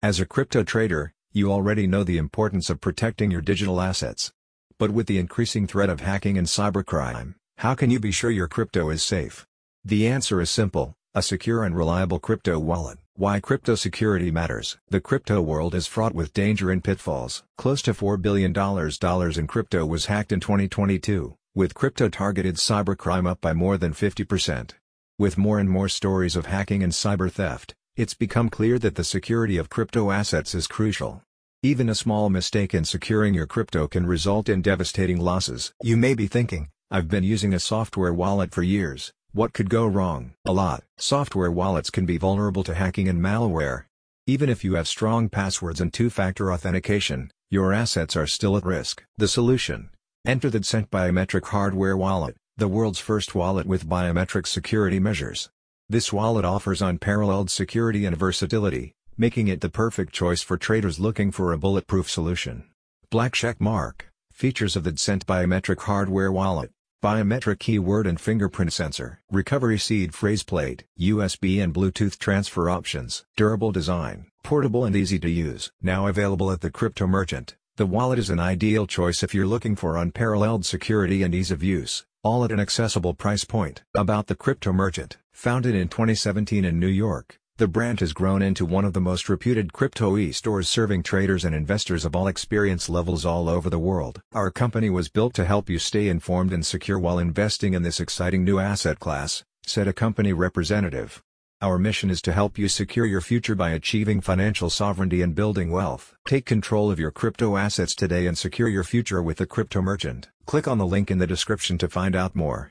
As a crypto trader, you already know the importance of protecting your digital assets. But with the increasing threat of hacking and cybercrime, how can you be sure your crypto is safe? The answer is simple, a secure and reliable crypto wallet. Why crypto security matters. The crypto world is fraught with danger and pitfalls. Close to $4 billion in crypto was hacked in 2022, with crypto-targeted cybercrime up by more than 50%. With more and more stories of hacking and cyber theft, it's become clear that the security of crypto assets is crucial. Even a small mistake in securing your crypto can result in devastating losses. You may be thinking, I've been using a software wallet for years, what could go wrong? A lot. Software wallets can be vulnerable to hacking and malware. Even if you have strong passwords and two-factor authentication, your assets are still at risk. The solution? Enter the Dcent Biometric Hardware Wallet, the world's first wallet with biometric security measures. This wallet offers unparalleled security and versatility, making it the perfect choice for traders looking for a bulletproof solution. Black check mark, features of the Dcent Biometric Hardware Wallet, Biometric keyword and fingerprint sensor, recovery seed phrase plate, USB and Bluetooth transfer options, durable design, portable and easy to use. Now available at the Crypto Merchant, the wallet is an ideal choice if you're looking for unparalleled security and ease of use all at an accessible price point. About the Crypto Merchant, founded in 2017 in New York, the brand has grown into one of the most reputed crypto e-stores serving traders and investors of all experience levels all over the world. Our company was built to help you stay informed and secure while investing in this exciting new asset class, said a company representative. Our mission is to help you secure your future by achieving financial sovereignty and building wealth. Take control of your crypto assets today and secure your future with the Crypto Merchant. Click on the link in the description to find out more.